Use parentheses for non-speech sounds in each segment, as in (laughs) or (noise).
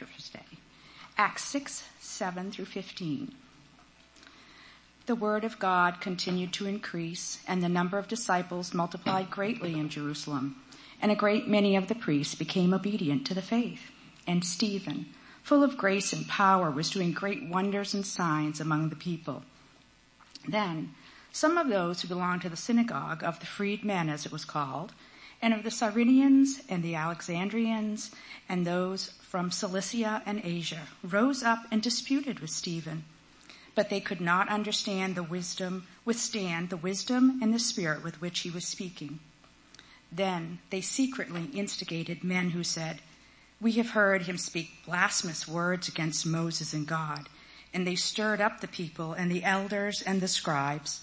scripture for today. Acts 6, 7 through 15. The word of God continued to increase, and the number of disciples multiplied greatly in Jerusalem. And a great many of the priests became obedient to the faith. And Stephen, full of grace and power, was doing great wonders and signs among the people. Then, some of those who belonged to the synagogue of the freedmen, as it was called, and of the Cyrenians and the Alexandrians and those from Cilicia and Asia rose up and disputed with Stephen. But they could not understand the wisdom, withstand the wisdom and the spirit with which he was speaking. Then they secretly instigated men who said, we have heard him speak blasphemous words against Moses and God. And they stirred up the people and the elders and the scribes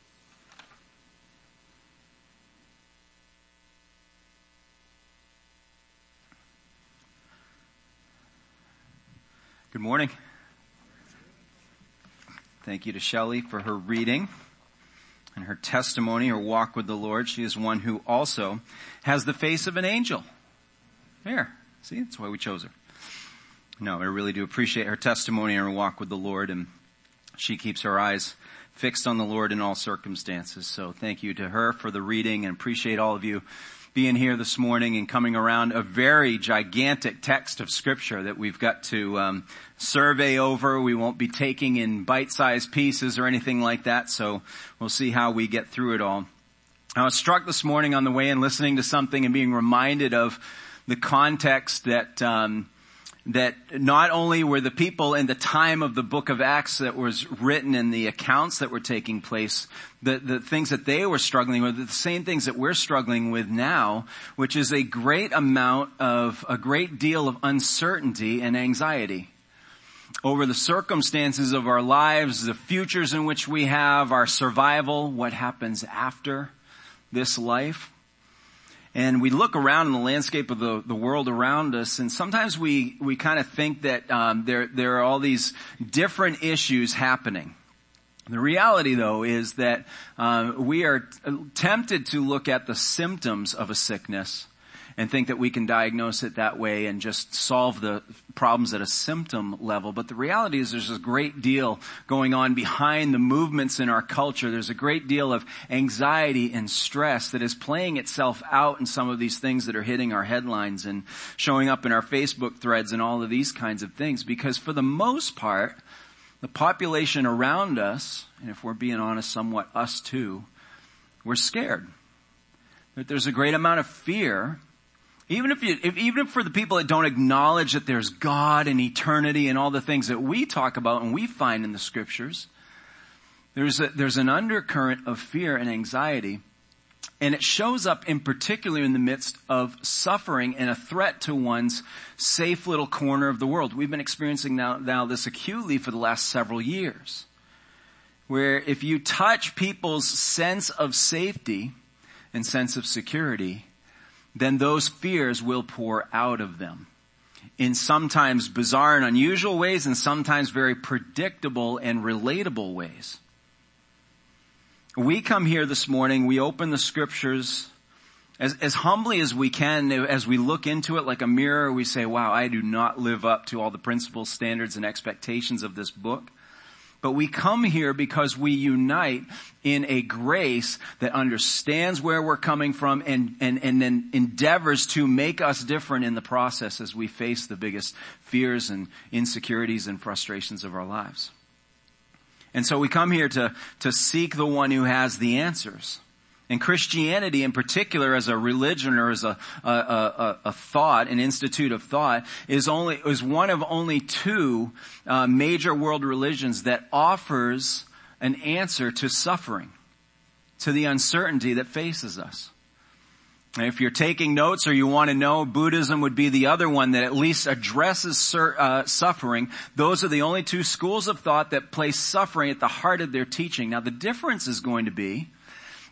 Good morning. Thank you to Shelley for her reading and her testimony, her walk with the Lord. She is one who also has the face of an angel. There. See, that's why we chose her. No, I really do appreciate her testimony and her walk with the Lord and she keeps her eyes fixed on the Lord in all circumstances. So thank you to her for the reading and appreciate all of you being here this morning and coming around a very gigantic text of scripture that we've got to um, survey over. We won't be taking in bite-sized pieces or anything like that, so we'll see how we get through it all. I was struck this morning on the way and listening to something and being reminded of the context that um, that not only were the people in the time of the book of Acts that was written and the accounts that were taking place, the, the things that they were struggling with, the same things that we're struggling with now, which is a great amount of, a great deal of uncertainty and anxiety over the circumstances of our lives, the futures in which we have, our survival, what happens after this life. And we look around in the landscape of the, the world around us, and sometimes we, we kind of think that um, there, there are all these different issues happening. The reality though is that um, we are tempted to look at the symptoms of a sickness and think that we can diagnose it that way and just solve the problems at a symptom level. But the reality is there's a great deal going on behind the movements in our culture. There's a great deal of anxiety and stress that is playing itself out in some of these things that are hitting our headlines and showing up in our Facebook threads and all of these kinds of things. Because for the most part, the population around us, and if we're being honest, somewhat us too, we're scared. That there's a great amount of fear even if you, if, even for the people that don't acknowledge that there's God and eternity and all the things that we talk about and we find in the scriptures, there's a, there's an undercurrent of fear and anxiety. And it shows up in particular in the midst of suffering and a threat to one's safe little corner of the world. We've been experiencing now, now this acutely for the last several years. Where if you touch people's sense of safety and sense of security, then those fears will pour out of them in sometimes bizarre and unusual ways and sometimes very predictable and relatable ways. We come here this morning, we open the scriptures as, as humbly as we can, as we look into it like a mirror, we say, wow, I do not live up to all the principles, standards, and expectations of this book. But we come here because we unite in a grace that understands where we're coming from and, and, and then endeavors to make us different in the process as we face the biggest fears and insecurities and frustrations of our lives. And so we come here to, to seek the one who has the answers. And Christianity in particular as a religion or as a, a, a, a thought, an institute of thought, is only, is one of only two uh, major world religions that offers an answer to suffering, to the uncertainty that faces us. If you're taking notes or you want to know, Buddhism would be the other one that at least addresses uh, suffering. Those are the only two schools of thought that place suffering at the heart of their teaching. Now the difference is going to be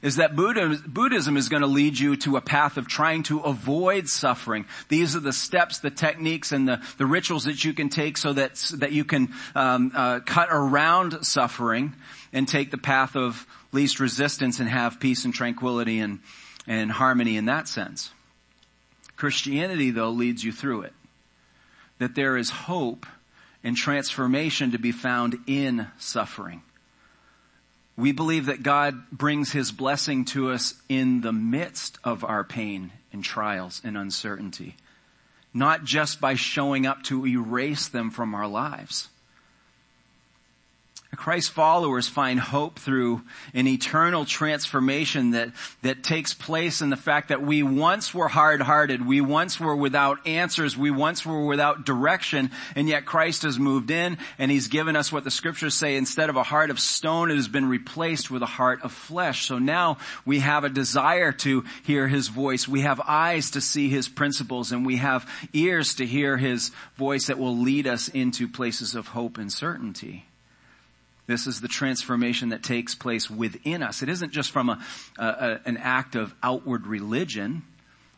is that Buddhism is going to lead you to a path of trying to avoid suffering. These are the steps, the techniques, and the, the rituals that you can take so that, that you can um, uh, cut around suffering and take the path of least resistance and have peace and tranquility and, and harmony in that sense. Christianity, though, leads you through it. That there is hope and transformation to be found in suffering. We believe that God brings His blessing to us in the midst of our pain and trials and uncertainty. Not just by showing up to erase them from our lives. Christ followers find hope through an eternal transformation that, that takes place in the fact that we once were hard-hearted, we once were without answers, we once were without direction, and yet Christ has moved in and He's given us what the scriptures say, instead of a heart of stone, it has been replaced with a heart of flesh. So now we have a desire to hear His voice, we have eyes to see His principles, and we have ears to hear His voice that will lead us into places of hope and certainty. This is the transformation that takes place within us. It isn't just from a, a, an act of outward religion.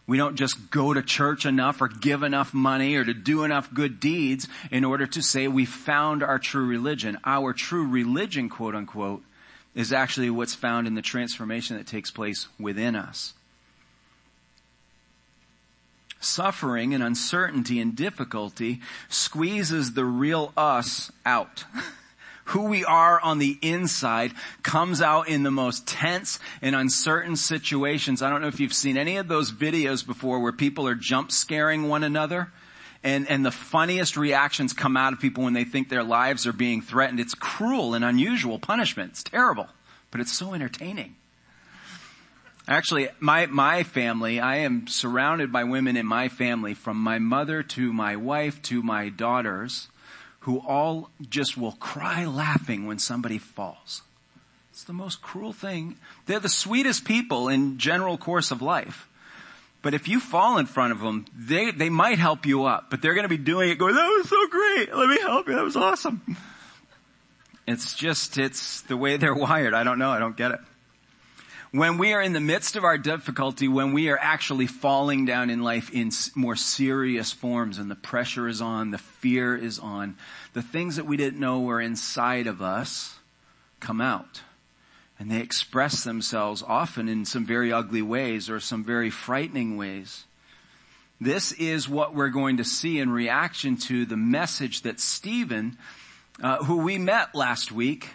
We don't just go to church enough or give enough money or to do enough good deeds in order to say we found our true religion. Our true religion, quote unquote, is actually what's found in the transformation that takes place within us. Suffering and uncertainty and difficulty squeezes the real us out. (laughs) who we are on the inside comes out in the most tense and uncertain situations. I don't know if you've seen any of those videos before where people are jump scaring one another. And, and the funniest reactions come out of people when they think their lives are being threatened. It's cruel and unusual punishment. It's terrible, but it's so entertaining. Actually, my, my family, I am surrounded by women in my family from my mother to my wife to my daughters who all just will cry laughing when somebody falls. It's the most cruel thing. They're the sweetest people in general course of life. But if you fall in front of them, they, they might help you up, but they're going to be doing it going, that was so great. Let me help you. That was awesome. It's just, it's the way they're (laughs) wired. I don't know. I don't get it. When we are in the midst of our difficulty, when we are actually falling down in life in more serious forms and the pressure is on, the fear is on, the things that we didn't know were inside of us come out. And they express themselves often in some very ugly ways or some very frightening ways. This is what we're going to see in reaction to the message that Stephen, uh, who we met last week,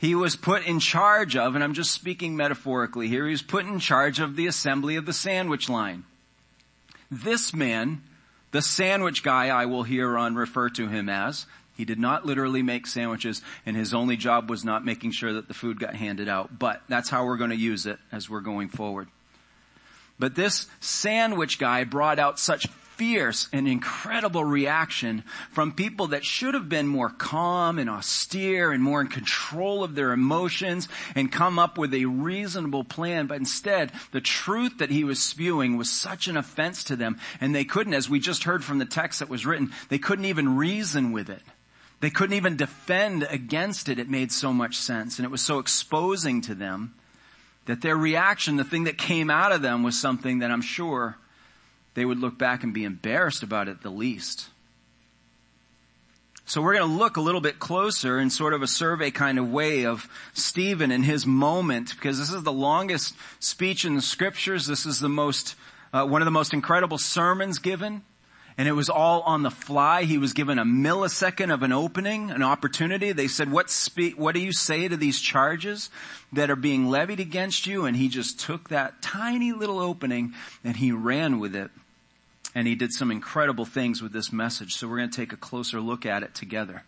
he was put in charge of, and I'm just speaking metaphorically here, he was put in charge of the assembly of the sandwich line. This man, the sandwich guy I will here on refer to him as, he did not literally make sandwiches and his only job was not making sure that the food got handed out, but that's how we're going to use it as we're going forward. But this sandwich guy brought out such fierce and incredible reaction from people that should have been more calm and austere and more in control of their emotions and come up with a reasonable plan. But instead, the truth that he was spewing was such an offense to them and they couldn't, as we just heard from the text that was written, they couldn't even reason with it. They couldn't even defend against it. It made so much sense and it was so exposing to them that their reaction, the thing that came out of them was something that I'm sure they would look back and be embarrassed about it the least. So we're going to look a little bit closer in sort of a survey kind of way of Stephen and his moment because this is the longest speech in the scriptures. This is the most, uh, one of the most incredible sermons given. And it was all on the fly. He was given a millisecond of an opening, an opportunity. They said, what speak, what do you say to these charges that are being levied against you? And he just took that tiny little opening and he ran with it. And he did some incredible things with this message. So we're going to take a closer look at it together.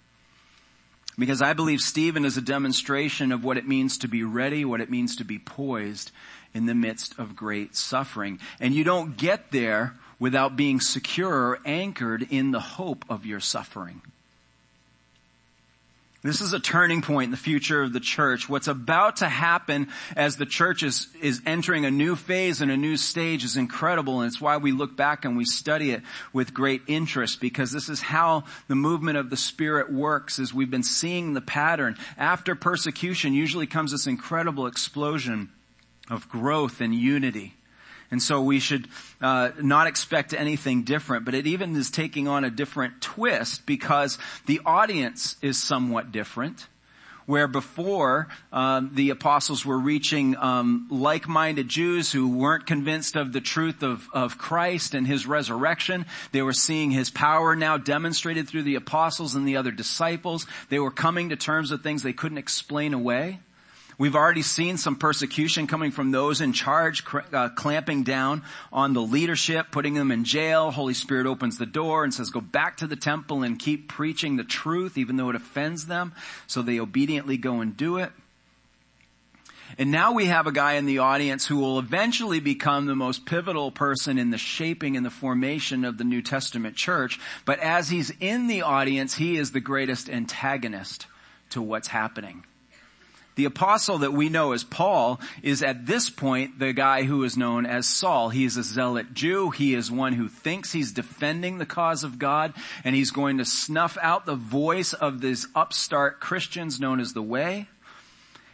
Because I believe Stephen is a demonstration of what it means to be ready, what it means to be poised in the midst of great suffering. And you don't get there without being secure or anchored in the hope of your suffering. This is a turning point in the future of the church. What's about to happen as the church is, is entering a new phase and a new stage is incredible. And it's why we look back and we study it with great interest because this is how the movement of the Spirit works as we've been seeing the pattern. After persecution usually comes this incredible explosion of growth and unity. And so we should uh, not expect anything different, but it even is taking on a different twist because the audience is somewhat different. Where before um, the apostles were reaching um, like-minded Jews who weren't convinced of the truth of, of Christ and His resurrection, they were seeing His power now demonstrated through the apostles and the other disciples. They were coming to terms with things they couldn't explain away. We've already seen some persecution coming from those in charge, uh, clamping down on the leadership, putting them in jail. Holy Spirit opens the door and says, go back to the temple and keep preaching the truth, even though it offends them. So they obediently go and do it. And now we have a guy in the audience who will eventually become the most pivotal person in the shaping and the formation of the New Testament church. But as he's in the audience, he is the greatest antagonist to what's happening. The apostle that we know as Paul is at this point the guy who is known as Saul. He is a zealot Jew. He is one who thinks he's defending the cause of God and he's going to snuff out the voice of these upstart Christians known as the Way.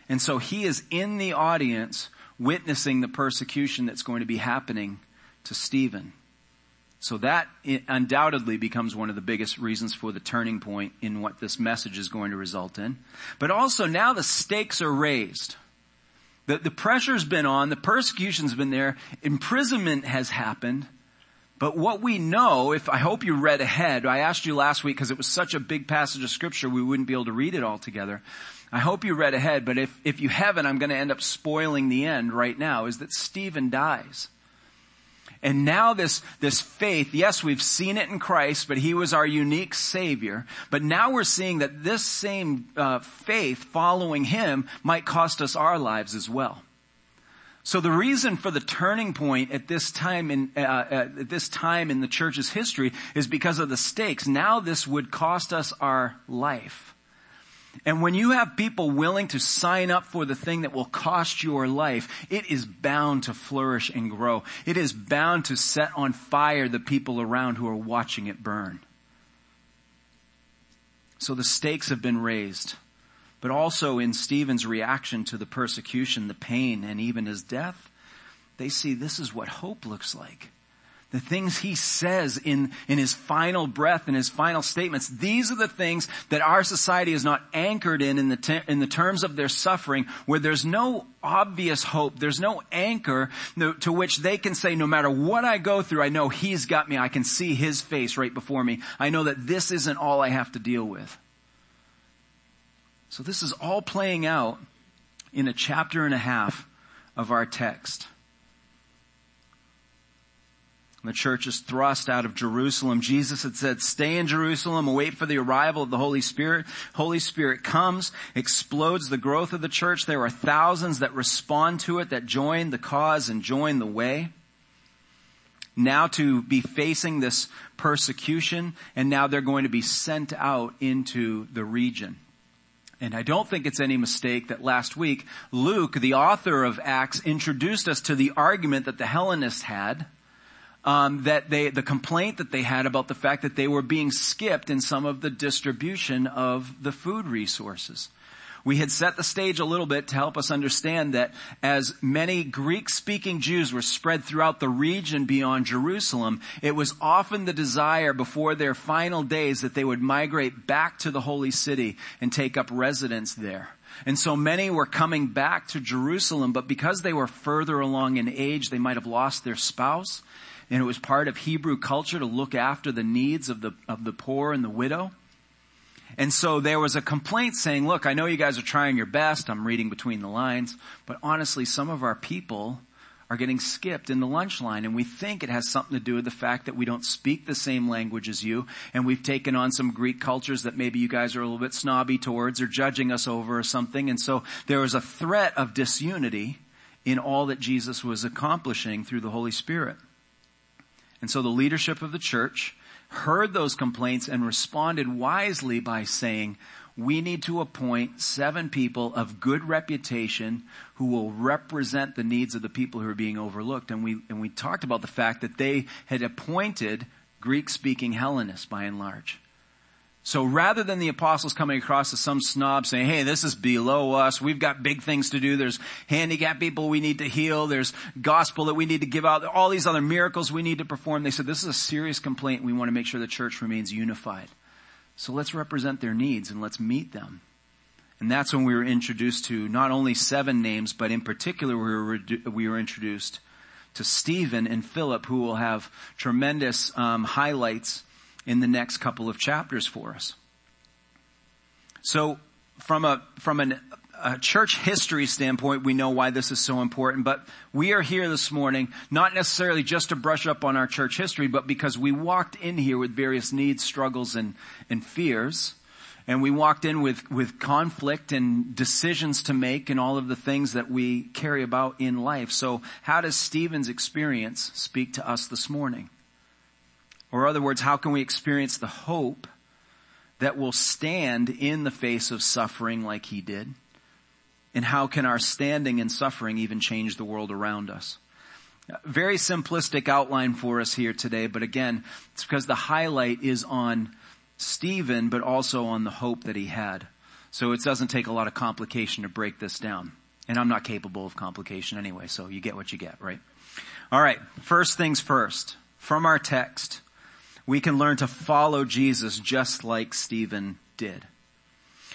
And so he is in the audience witnessing the persecution that's going to be happening to Stephen. So that undoubtedly becomes one of the biggest reasons for the turning point in what this message is going to result in. But also now the stakes are raised. The, the pressure's been on, the persecution's been there, imprisonment has happened. But what we know, if I hope you read ahead, I asked you last week because it was such a big passage of scripture we wouldn't be able to read it all together. I hope you read ahead, but if, if you haven't, I'm going to end up spoiling the end right now, is that Stephen dies. And now this, this faith, yes, we've seen it in Christ, but He was our unique Savior. But now we're seeing that this same uh, faith following Him might cost us our lives as well. So the reason for the turning point at this time in uh, uh, at this time in the church's history is because of the stakes. Now this would cost us our life. And when you have people willing to sign up for the thing that will cost your life, it is bound to flourish and grow. It is bound to set on fire the people around who are watching it burn. So the stakes have been raised. But also in Stephen's reaction to the persecution, the pain, and even his death, they see this is what hope looks like the things he says in, in his final breath and his final statements, these are the things that our society is not anchored in in the, in the terms of their suffering, where there's no obvious hope, there's no anchor to which they can say, no matter what I go through, I know he's got me, I can see his face right before me. I know that this isn't all I have to deal with. So this is all playing out in a chapter and a half of our text. The church is thrust out of Jerusalem. Jesus had said, stay in Jerusalem, wait for the arrival of the Holy Spirit. Holy Spirit comes, explodes the growth of the church. There are thousands that respond to it, that join the cause and join the way. Now to be facing this persecution, and now they're going to be sent out into the region. And I don't think it's any mistake that last week Luke, the author of Acts, introduced us to the argument that the Hellenists had um, that they, the complaint that they had about the fact that they were being skipped in some of the distribution of the food resources. We had set the stage a little bit to help us understand that as many Greek speaking Jews were spread throughout the region beyond Jerusalem, it was often the desire before their final days that they would migrate back to the holy city and take up residence there. And so many were coming back to Jerusalem, but because they were further along in age, they might have lost their spouse and it was part of Hebrew culture to look after the needs of the, of the poor and the widow. And so there was a complaint saying, look, I know you guys are trying your best. I'm reading between the lines, but honestly, some of our people are getting skipped in the lunch line and we think it has something to do with the fact that we don't speak the same language as you and we've taken on some Greek cultures that maybe you guys are a little bit snobby towards or judging us over or something. And so there was a threat of disunity in all that Jesus was accomplishing through the Holy Spirit. And so the leadership of the church heard those complaints and responded wisely by saying, we need to appoint seven people of good reputation who will represent the needs of the people who are being overlooked. And we, and we talked about the fact that they had appointed Greek speaking Hellenists by and large. So rather than the apostles coming across as some snob saying, hey, this is below us, we've got big things to do, there's handicapped people we need to heal, there's gospel that we need to give out, all these other miracles we need to perform, they said this is a serious complaint, we want to make sure the church remains unified. So let's represent their needs and let's meet them. And that's when we were introduced to not only seven names, but in particular we were, we were introduced to Stephen and Philip who will have tremendous um, highlights in the next couple of chapters for us. So from a, from an, a church history standpoint, we know why this is so important, but we are here this morning not necessarily just to brush up on our church history, but because we walked in here with various needs, struggles, and, and fears. And we walked in with, with conflict and decisions to make and all of the things that we carry about in life. So how does Stephen's experience speak to us this morning? Or other words, how can we experience the hope that will stand in the face of suffering like he did? And how can our standing in suffering even change the world around us? Very simplistic outline for us here today, but again, it's because the highlight is on Stephen, but also on the hope that he had. So it doesn't take a lot of complication to break this down. And I'm not capable of complication anyway, so you get what you get, right? Alright, first things first. From our text, we can learn to follow Jesus just like Stephen did.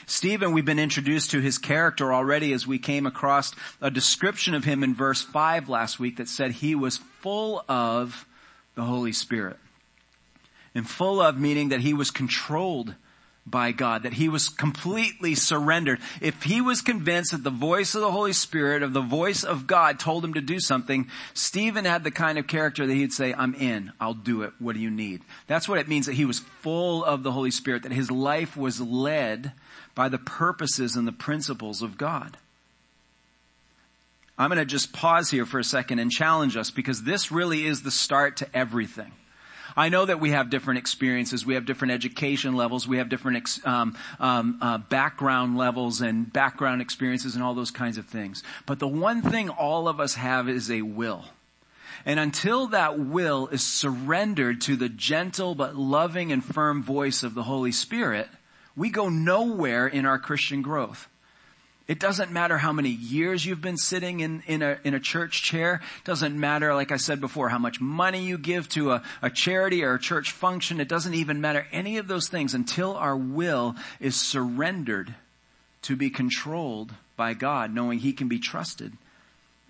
Stephen, we've been introduced to his character already as we came across a description of him in verse 5 last week that said he was full of the Holy Spirit. And full of meaning that he was controlled by God, that he was completely surrendered. If he was convinced that the voice of the Holy Spirit, of the voice of God told him to do something, Stephen had the kind of character that he'd say, I'm in, I'll do it, what do you need? That's what it means that he was full of the Holy Spirit, that his life was led by the purposes and the principles of God. I'm going to just pause here for a second and challenge us because this really is the start to everything. I know that we have different experiences, we have different education levels, we have different ex, um, um, uh, background levels and background experiences and all those kinds of things. But the one thing all of us have is a will. And until that will is surrendered to the gentle but loving and firm voice of the Holy Spirit, we go nowhere in our Christian growth. It doesn't matter how many years you've been sitting in, in a, in a church chair. It doesn't matter, like I said before, how much money you give to a, a charity or a church function. It doesn't even matter any of those things until our will is surrendered to be controlled by God, knowing He can be trusted.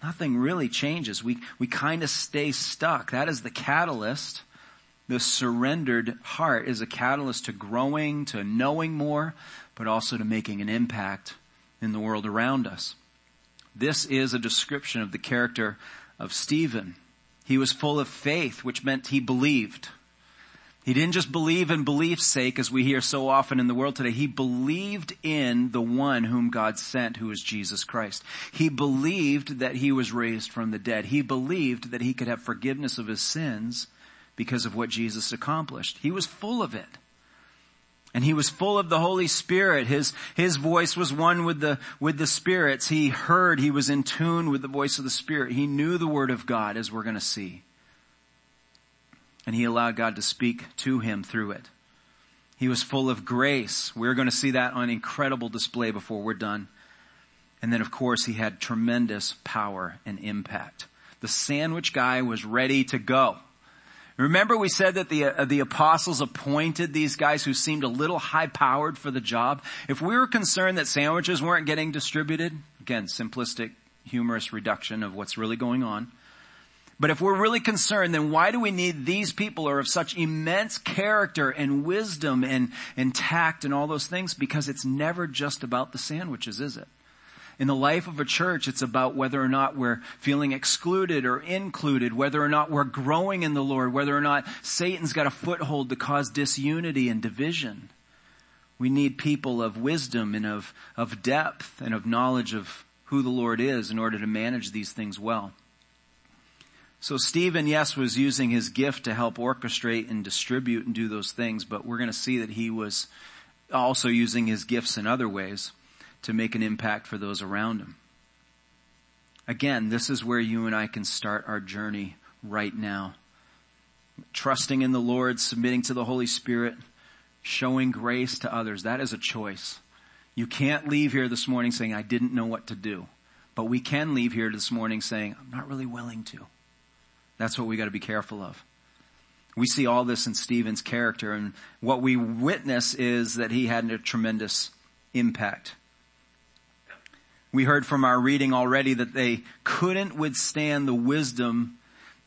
Nothing really changes. We, we kind of stay stuck. That is the catalyst. The surrendered heart is a catalyst to growing, to knowing more, but also to making an impact in the world around us. This is a description of the character of Stephen. He was full of faith, which meant he believed. He didn't just believe in belief's sake, as we hear so often in the world today. He believed in the one whom God sent, who is Jesus Christ. He believed that he was raised from the dead. He believed that he could have forgiveness of his sins because of what Jesus accomplished. He was full of it. And he was full of the Holy Spirit. His, his voice was one with the, with the Spirit's. He heard, he was in tune with the voice of the Spirit. He knew the Word of God as we're going to see. And he allowed God to speak to him through it. He was full of grace. We're going to see that on incredible display before we're done. And then of course he had tremendous power and impact. The sandwich guy was ready to go. Remember we said that the, uh, the apostles appointed these guys who seemed a little high powered for the job. If we were concerned that sandwiches weren't getting distributed, again, simplistic, humorous reduction of what's really going on. But if we're really concerned, then why do we need these people who are of such immense character and wisdom and, and tact and all those things? Because it's never just about the sandwiches, is it? In the life of a church, it's about whether or not we're feeling excluded or included, whether or not we're growing in the Lord, whether or not Satan's got a foothold to cause disunity and division. We need people of wisdom and of, of depth and of knowledge of who the Lord is in order to manage these things well. So Stephen, yes, was using his gift to help orchestrate and distribute and do those things, but we're going to see that he was also using his gifts in other ways to make an impact for those around him. Again, this is where you and I can start our journey right now. Trusting in the Lord, submitting to the Holy Spirit, showing grace to others. That is a choice. You can't leave here this morning saying, I didn't know what to do. But we can leave here this morning saying, I'm not really willing to. That's what we gotta be careful of. We see all this in Stephen's character and what we witness is that he had a tremendous impact. We heard from our reading already that they couldn't withstand the wisdom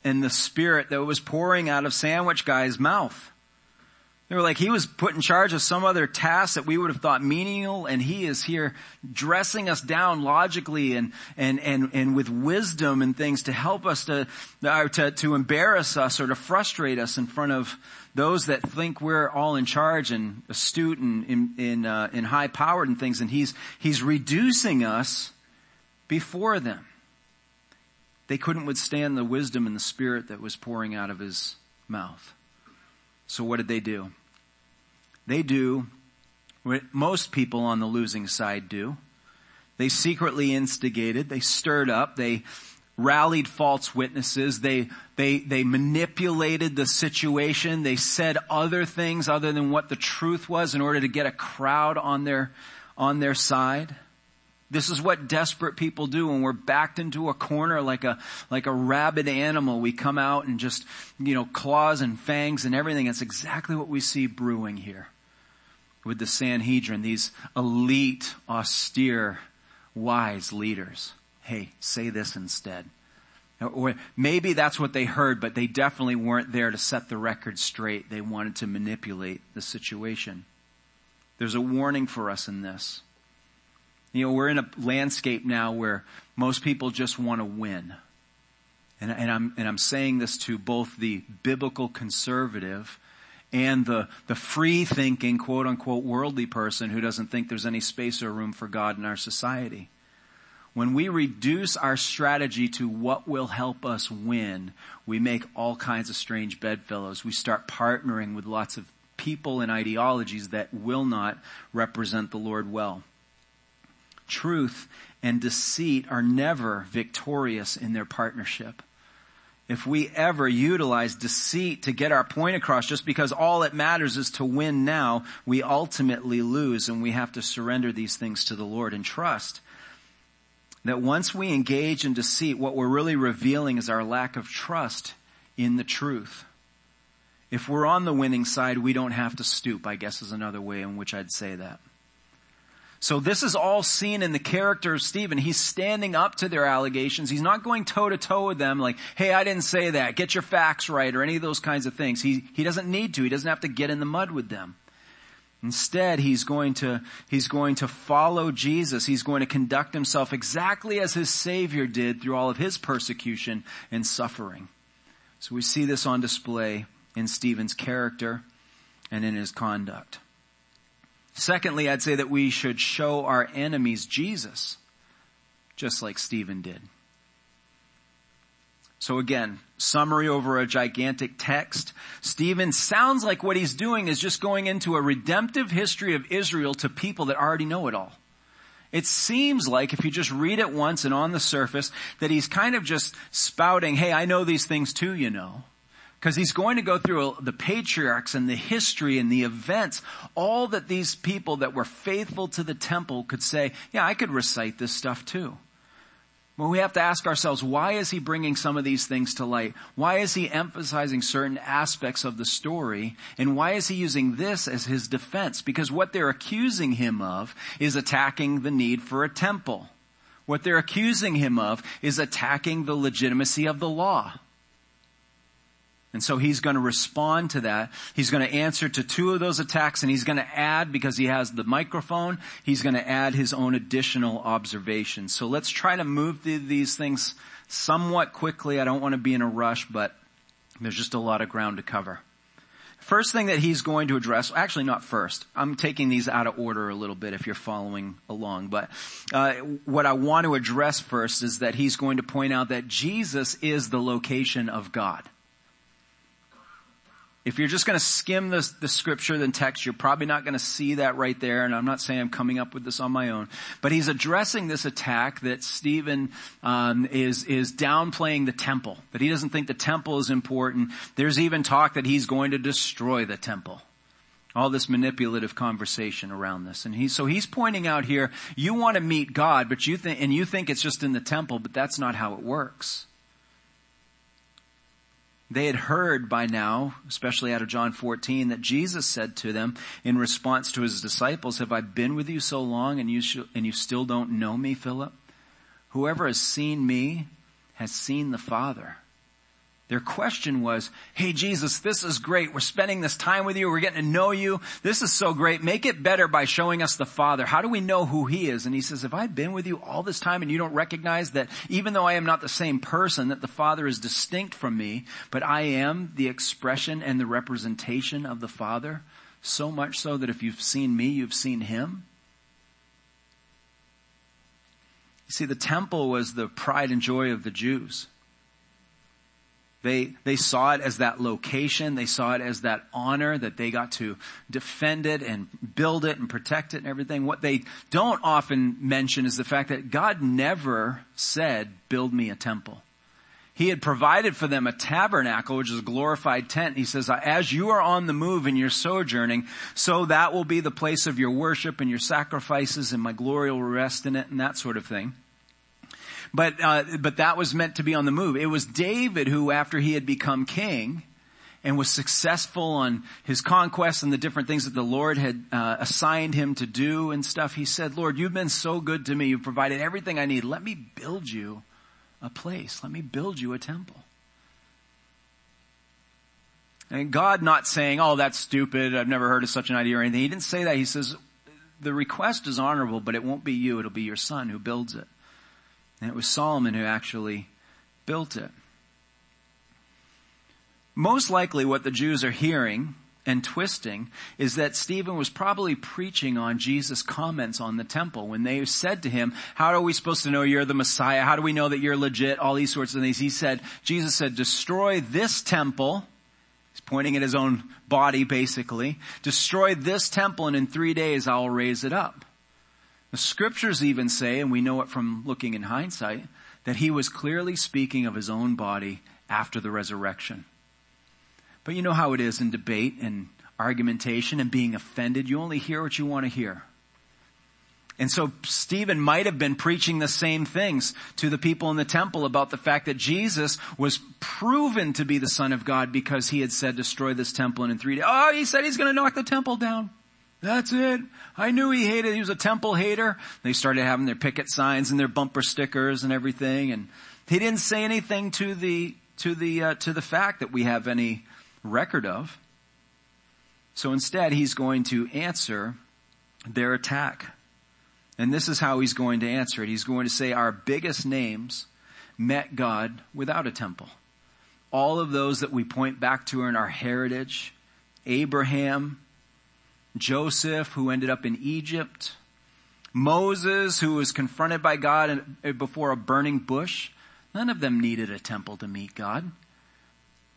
and the spirit that was pouring out of sandwich guy's mouth. They were like, he was put in charge of some other task that we would have thought menial, and he is here dressing us down logically and, and, and, and with wisdom and things to help us to, to, to embarrass us or to frustrate us in front of those that think we're all in charge and astute and in, in, uh, in high powered and things, and he's, he's reducing us before them. They couldn't withstand the wisdom and the spirit that was pouring out of his mouth. So what did they do? They do what most people on the losing side do. They secretly instigated, they stirred up, they rallied false witnesses, they, they, they manipulated the situation, they said other things other than what the truth was in order to get a crowd on their, on their side. This is what desperate people do when we're backed into a corner like a, like a rabid animal. We come out and just, you know, claws and fangs and everything. It's exactly what we see brewing here with the Sanhedrin, these elite, austere, wise leaders. Hey, say this instead. Or maybe that's what they heard, but they definitely weren't there to set the record straight. They wanted to manipulate the situation. There's a warning for us in this. You know, we're in a landscape now where most people just want to win. And, and, I'm, and I'm saying this to both the biblical conservative and the, the free thinking, quote unquote, worldly person who doesn't think there's any space or room for God in our society. When we reduce our strategy to what will help us win, we make all kinds of strange bedfellows. We start partnering with lots of people and ideologies that will not represent the Lord well truth and deceit are never victorious in their partnership. If we ever utilize deceit to get our point across just because all it matters is to win now, we ultimately lose and we have to surrender these things to the Lord and trust that once we engage in deceit, what we're really revealing is our lack of trust in the truth. If we're on the winning side, we don't have to stoop, I guess is another way in which I'd say that. So this is all seen in the character of Stephen. He's standing up to their allegations. He's not going toe to toe with them like, hey, I didn't say that. Get your facts right or any of those kinds of things. He, he doesn't need to. He doesn't have to get in the mud with them. Instead, he's going to, he's going to follow Jesus. He's going to conduct himself exactly as his Savior did through all of his persecution and suffering. So we see this on display in Stephen's character and in his conduct. Secondly, I'd say that we should show our enemies Jesus, just like Stephen did. So again, summary over a gigantic text. Stephen sounds like what he's doing is just going into a redemptive history of Israel to people that already know it all. It seems like if you just read it once and on the surface that he's kind of just spouting, hey, I know these things too, you know. Because he's going to go through the patriarchs and the history and the events, all that these people that were faithful to the temple could say, yeah, I could recite this stuff too. Well, we have to ask ourselves, why is he bringing some of these things to light? Why is he emphasizing certain aspects of the story? And why is he using this as his defense? Because what they're accusing him of is attacking the need for a temple. What they're accusing him of is attacking the legitimacy of the law. And so he's going to respond to that. He's going to answer to two of those attacks and he's going to add, because he has the microphone, he's going to add his own additional observations. So let's try to move through these things somewhat quickly. I don't want to be in a rush, but there's just a lot of ground to cover. First thing that he's going to address, actually not first, I'm taking these out of order a little bit if you're following along, but uh, what I want to address first is that he's going to point out that Jesus is the location of God. If you're just going to skim the, the scripture and text, you're probably not going to see that right there. And I'm not saying I'm coming up with this on my own, but he's addressing this attack that Stephen um, is is downplaying the temple. That he doesn't think the temple is important. There's even talk that he's going to destroy the temple. All this manipulative conversation around this, and he so he's pointing out here: you want to meet God, but you think and you think it's just in the temple, but that's not how it works. They had heard by now, especially out of John 14, that Jesus said to them in response to his disciples, have I been with you so long and you, sh- and you still don't know me, Philip? Whoever has seen me has seen the Father. Their question was, hey Jesus, this is great. We're spending this time with you. We're getting to know you. This is so great. Make it better by showing us the Father. How do we know who He is? And He says, have I been with you all this time and you don't recognize that even though I am not the same person, that the Father is distinct from me, but I am the expression and the representation of the Father? So much so that if you've seen me, you've seen Him. You see, the temple was the pride and joy of the Jews. They, they saw it as that location. They saw it as that honor that they got to defend it and build it and protect it and everything. What they don't often mention is the fact that God never said, build me a temple. He had provided for them a tabernacle, which is a glorified tent. He says, as you are on the move and you're sojourning, so that will be the place of your worship and your sacrifices and my glory will rest in it and that sort of thing. But, uh, but that was meant to be on the move. It was David who, after he had become king, and was successful on his conquests and the different things that the Lord had uh, assigned him to do and stuff, he said, Lord, you've been so good to me. You've provided everything I need. Let me build you a place. Let me build you a temple. And God not saying, oh, that's stupid. I've never heard of such an idea or anything. He didn't say that. He says, the request is honorable, but it won't be you. It'll be your son who builds it. And it was Solomon who actually built it. Most likely what the Jews are hearing and twisting is that Stephen was probably preaching on Jesus' comments on the temple when they said to him, how are we supposed to know you're the Messiah? How do we know that you're legit? All these sorts of things. He said, Jesus said, destroy this temple. He's pointing at his own body basically. Destroy this temple and in three days I'll raise it up. The scriptures even say, and we know it from looking in hindsight, that he was clearly speaking of his own body after the resurrection. But you know how it is in debate and argumentation and being offended. You only hear what you want to hear. And so Stephen might have been preaching the same things to the people in the temple about the fact that Jesus was proven to be the son of God because he had said destroy this temple and in three days, oh, he said he's going to knock the temple down. That's it. I knew he hated, he was a temple hater. They started having their picket signs and their bumper stickers and everything and he didn't say anything to the, to the, uh, to the fact that we have any record of. So instead he's going to answer their attack. And this is how he's going to answer it. He's going to say our biggest names met God without a temple. All of those that we point back to are in our heritage. Abraham, Joseph, who ended up in Egypt, Moses, who was confronted by God before a burning bush. None of them needed a temple to meet God.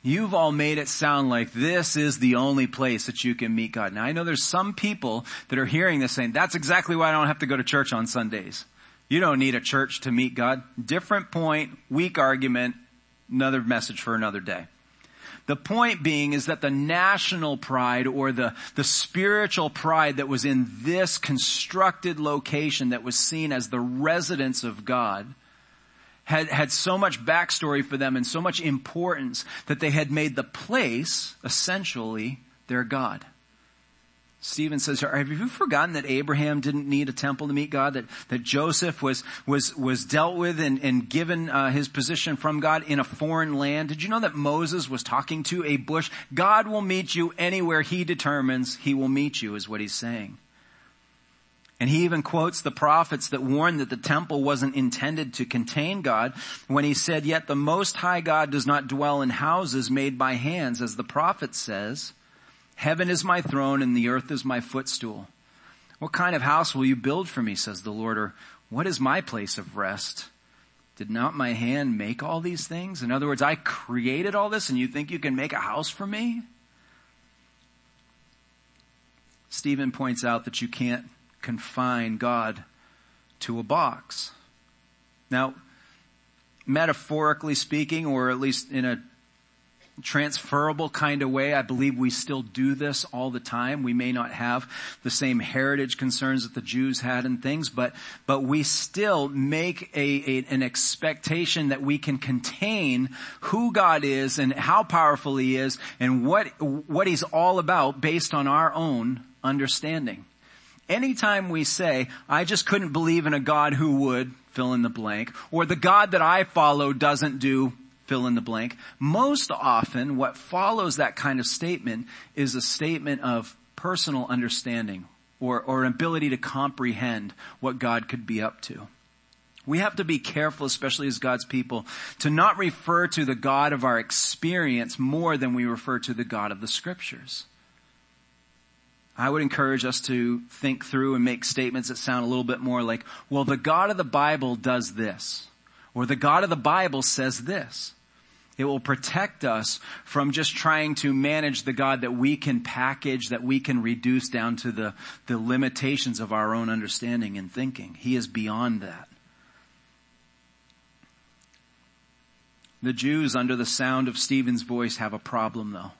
You've all made it sound like this is the only place that you can meet God. Now I know there's some people that are hearing this saying, that's exactly why I don't have to go to church on Sundays. You don't need a church to meet God. Different point, weak argument, another message for another day. The point being is that the national pride or the, the spiritual pride that was in this constructed location that was seen as the residence of God had, had so much backstory for them and so much importance that they had made the place essentially their God. Stephen says, have you forgotten that Abraham didn't need a temple to meet God? That, that Joseph was, was, was dealt with and, and given uh, his position from God in a foreign land? Did you know that Moses was talking to a bush? God will meet you anywhere he determines he will meet you is what he's saying. And he even quotes the prophets that warned that the temple wasn't intended to contain God when he said, yet the most high God does not dwell in houses made by hands, as the prophet says, Heaven is my throne and the earth is my footstool. What kind of house will you build for me, says the Lord, or what is my place of rest? Did not my hand make all these things? In other words, I created all this and you think you can make a house for me? Stephen points out that you can't confine God to a box. Now, metaphorically speaking, or at least in a transferable kind of way. I believe we still do this all the time. We may not have the same heritage concerns that the Jews had and things, but, but we still make a, a, an expectation that we can contain who God is and how powerful He is and what, what He's all about based on our own understanding. Anytime we say, I just couldn't believe in a God who would, fill in the blank, or the God that I follow doesn't do fill in the blank. Most often what follows that kind of statement is a statement of personal understanding or, or ability to comprehend what God could be up to. We have to be careful, especially as God's people, to not refer to the God of our experience more than we refer to the God of the scriptures. I would encourage us to think through and make statements that sound a little bit more like, well, the God of the Bible does this. Or the God of the Bible says this. It will protect us from just trying to manage the God that we can package, that we can reduce down to the, the limitations of our own understanding and thinking. He is beyond that. The Jews under the sound of Stephen's voice have a problem though.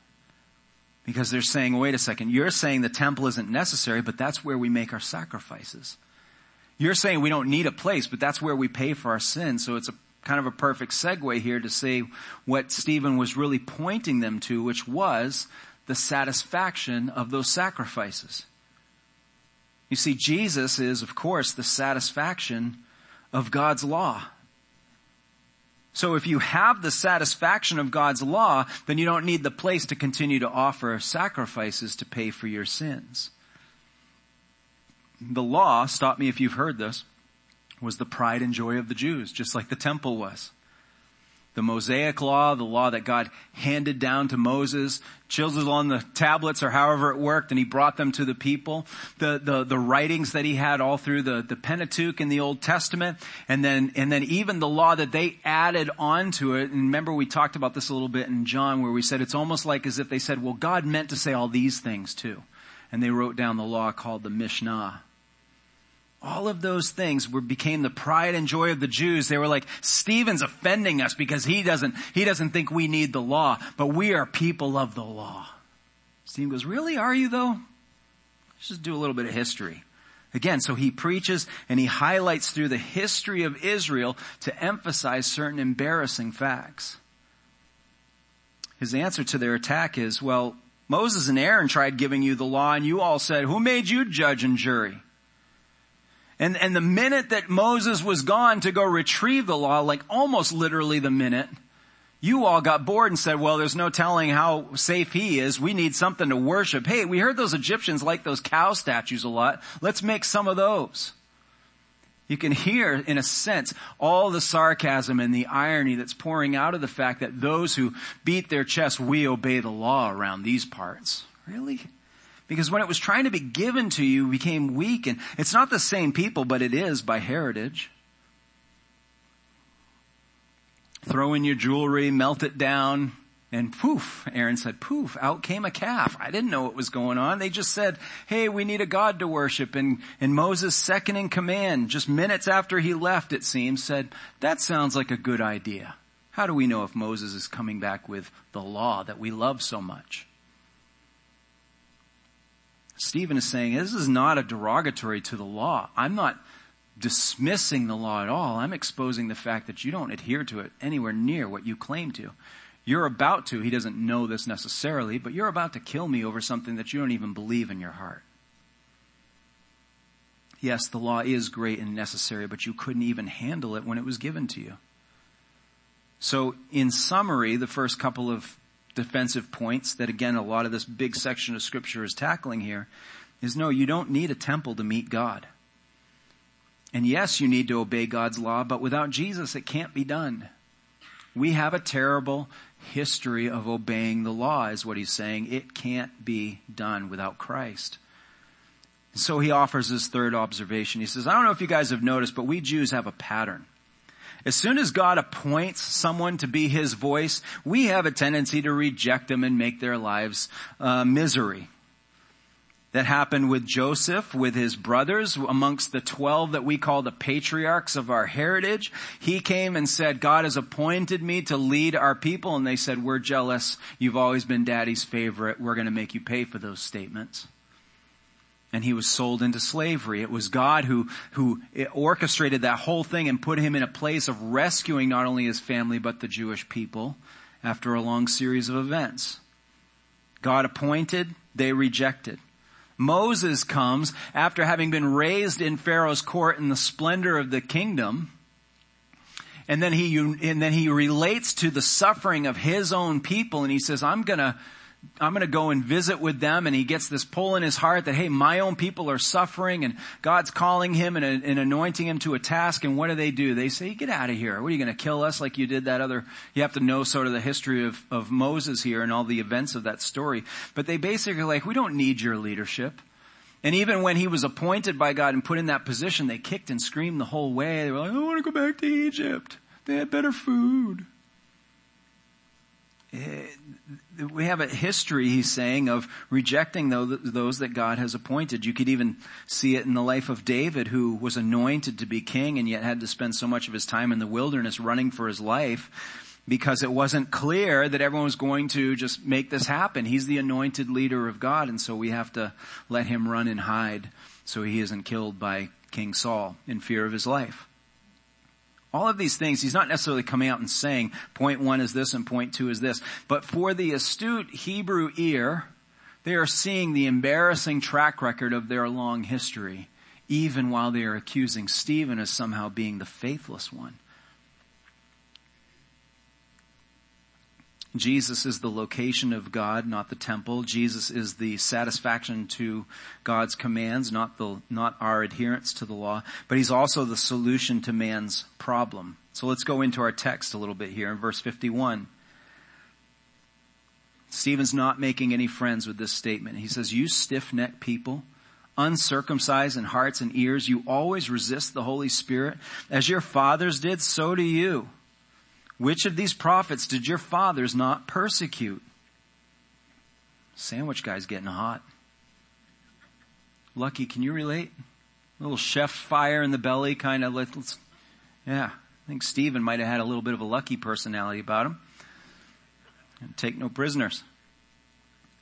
Because they're saying, wait a second, you're saying the temple isn't necessary, but that's where we make our sacrifices. You're saying we don't need a place, but that's where we pay for our sins. So it's a kind of a perfect segue here to say what Stephen was really pointing them to, which was the satisfaction of those sacrifices. You see, Jesus is, of course, the satisfaction of God's law. So if you have the satisfaction of God's law, then you don't need the place to continue to offer sacrifices to pay for your sins. The law, stop me if you've heard this, was the pride and joy of the Jews, just like the temple was. The Mosaic law, the law that God handed down to Moses, chiseled on the tablets or however it worked, and he brought them to the people. The, the, the writings that he had all through the, the Pentateuch in the Old Testament, and then, and then even the law that they added onto it. And remember we talked about this a little bit in John where we said it's almost like as if they said, well, God meant to say all these things too. And they wrote down the law called the Mishnah all of those things were, became the pride and joy of the Jews. They were like, Stephen's offending us because he doesn't, he doesn't think we need the law, but we are people of the law. Stephen goes, really? Are you though? Let's just do a little bit of history. Again, so he preaches and he highlights through the history of Israel to emphasize certain embarrassing facts. His answer to their attack is, well, Moses and Aaron tried giving you the law and you all said, who made you judge and jury? And, and the minute that Moses was gone to go retrieve the law, like almost literally the minute, you all got bored and said, well, there's no telling how safe he is. We need something to worship. Hey, we heard those Egyptians like those cow statues a lot. Let's make some of those. You can hear, in a sense, all the sarcasm and the irony that's pouring out of the fact that those who beat their chest, we obey the law around these parts. Really? Because when it was trying to be given to you, became weak and it's not the same people, but it is by heritage. Throw in your jewelry, melt it down, and poof, Aaron said, poof, out came a calf. I didn't know what was going on. They just said, hey, we need a God to worship. And, and Moses second in command, just minutes after he left, it seems, said, that sounds like a good idea. How do we know if Moses is coming back with the law that we love so much? Stephen is saying this is not a derogatory to the law. I'm not dismissing the law at all. I'm exposing the fact that you don't adhere to it anywhere near what you claim to. You're about to, he doesn't know this necessarily, but you're about to kill me over something that you don't even believe in your heart. Yes, the law is great and necessary, but you couldn't even handle it when it was given to you. So in summary, the first couple of defensive points that again a lot of this big section of scripture is tackling here is no, you don't need a temple to meet God. And yes, you need to obey God's law, but without Jesus it can't be done. We have a terrible history of obeying the law is what he's saying. It can't be done without Christ. So he offers his third observation. He says, I don't know if you guys have noticed, but we Jews have a pattern. As soon as God appoints someone to be His voice, we have a tendency to reject them and make their lives uh, misery. that happened with Joseph, with his brothers, amongst the twelve that we call the patriarchs of our heritage. He came and said, God has appointed me to lead our people. And they said, we're jealous. You've always been daddy's favorite. We're going to make you pay for those statements. And he was sold into slavery. It was God who, who orchestrated that whole thing and put him in a place of rescuing not only his family, but the Jewish people after a long series of events. God appointed, they rejected. Moses comes after having been raised in Pharaoh's court in the splendor of the kingdom. And then he, and then he relates to the suffering of his own people and he says, I'm gonna, I'm going to go and visit with them. And he gets this pull in his heart that, hey, my own people are suffering and God's calling him and, and anointing him to a task. And what do they do? They say, get out of here. What are you going to kill us like you did that other? You have to know sort of the history of, of Moses here and all the events of that story. But they basically like, we don't need your leadership. And even when he was appointed by God and put in that position, they kicked and screamed the whole way. They were like, I want to go back to Egypt. They had better food. Eh, we have a history, he's saying, of rejecting those that God has appointed. You could even see it in the life of David, who was anointed to be king and yet had to spend so much of his time in the wilderness running for his life because it wasn't clear that everyone was going to just make this happen. He's the anointed leader of God and so we have to let him run and hide so he isn't killed by King Saul in fear of his life. All of these things, he's not necessarily coming out and saying point one is this and point two is this. But for the astute Hebrew ear, they are seeing the embarrassing track record of their long history, even while they are accusing Stephen as somehow being the faithless one. Jesus is the location of God, not the temple. Jesus is the satisfaction to God's commands, not the, not our adherence to the law. But he's also the solution to man's problem. So let's go into our text a little bit here in verse 51. Stephen's not making any friends with this statement. He says, you stiff-necked people, uncircumcised in hearts and ears, you always resist the Holy Spirit. As your fathers did, so do you. Which of these prophets did your fathers not persecute? Sandwich guy's getting hot. Lucky, can you relate? A little chef fire in the belly, kind of. Let's, yeah, I think Stephen might have had a little bit of a lucky personality about him. And take no prisoners.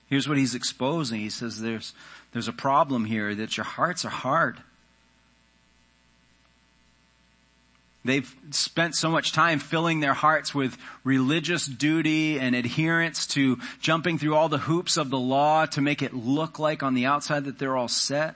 Here's what he's exposing. He says there's, there's a problem here that your hearts are hard. They've spent so much time filling their hearts with religious duty and adherence to jumping through all the hoops of the law to make it look like on the outside that they're all set.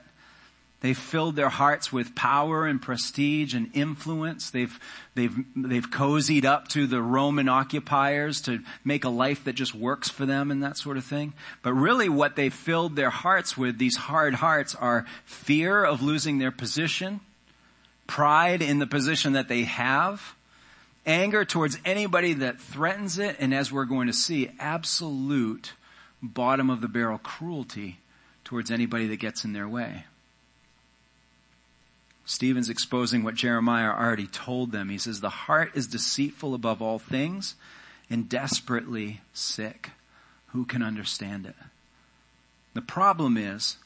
They've filled their hearts with power and prestige and influence. They've, they've, they've cozied up to the Roman occupiers to make a life that just works for them and that sort of thing. But really what they've filled their hearts with, these hard hearts, are fear of losing their position, pride in the position that they have, anger towards anybody that threatens it, and as we're going to see, absolute bottom of the barrel cruelty towards anybody that gets in their way. Stephen's exposing what Jeremiah already told them. He says, the heart is deceitful above all things and desperately sick. Who can understand it? The problem is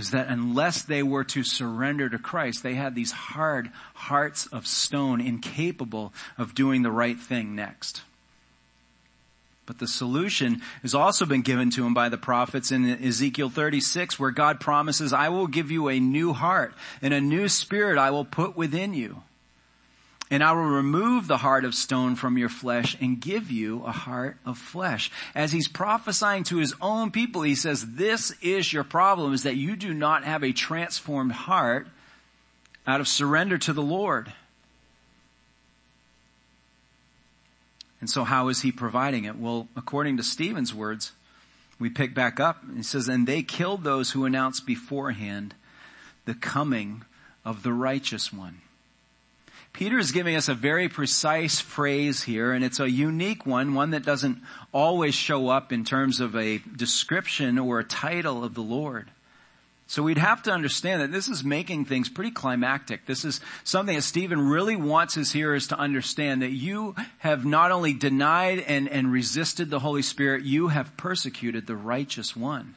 is that unless they were to surrender to Christ, they had these hard hearts of stone incapable of doing the right thing next. But the solution has also been given to him by the prophets in Ezekiel 36 where God promises, I will give you a new heart and a new spirit I will put within you and I will remove the heart of stone from your flesh and give you a heart of flesh. As he's prophesying to his own people, he says, this is your problem is that you do not have a transformed heart out of surrender to the Lord. And so how is he providing it? Well, according to Stephen's words, we pick back up. He says, and they killed those who announced beforehand the coming of the righteous one. Peter is giving us a very precise phrase here, and it's a unique one, one that doesn't always show up in terms of a description or a title of the Lord. So we'd have to understand that this is making things pretty climactic. This is something that Stephen really wants his hearers to understand that you have not only denied and, and resisted the Holy Spirit, you have persecuted the righteous one.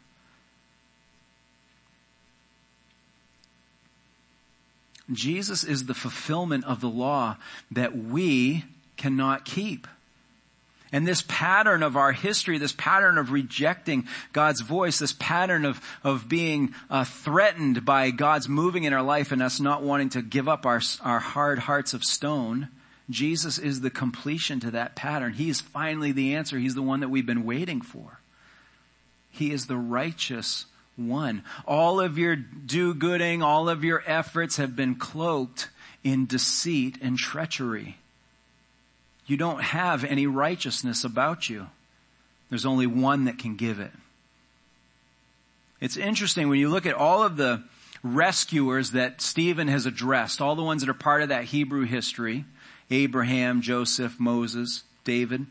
Jesus is the fulfillment of the law that we cannot keep. And this pattern of our history, this pattern of rejecting God's voice, this pattern of, of being uh, threatened by God's moving in our life and us not wanting to give up our, our hard hearts of stone, Jesus is the completion to that pattern. He is finally the answer. He's the one that we've been waiting for. He is the righteous one. All of your do-gooding, all of your efforts have been cloaked in deceit and treachery. You don't have any righteousness about you. There's only one that can give it. It's interesting when you look at all of the rescuers that Stephen has addressed, all the ones that are part of that Hebrew history, Abraham, Joseph, Moses, David,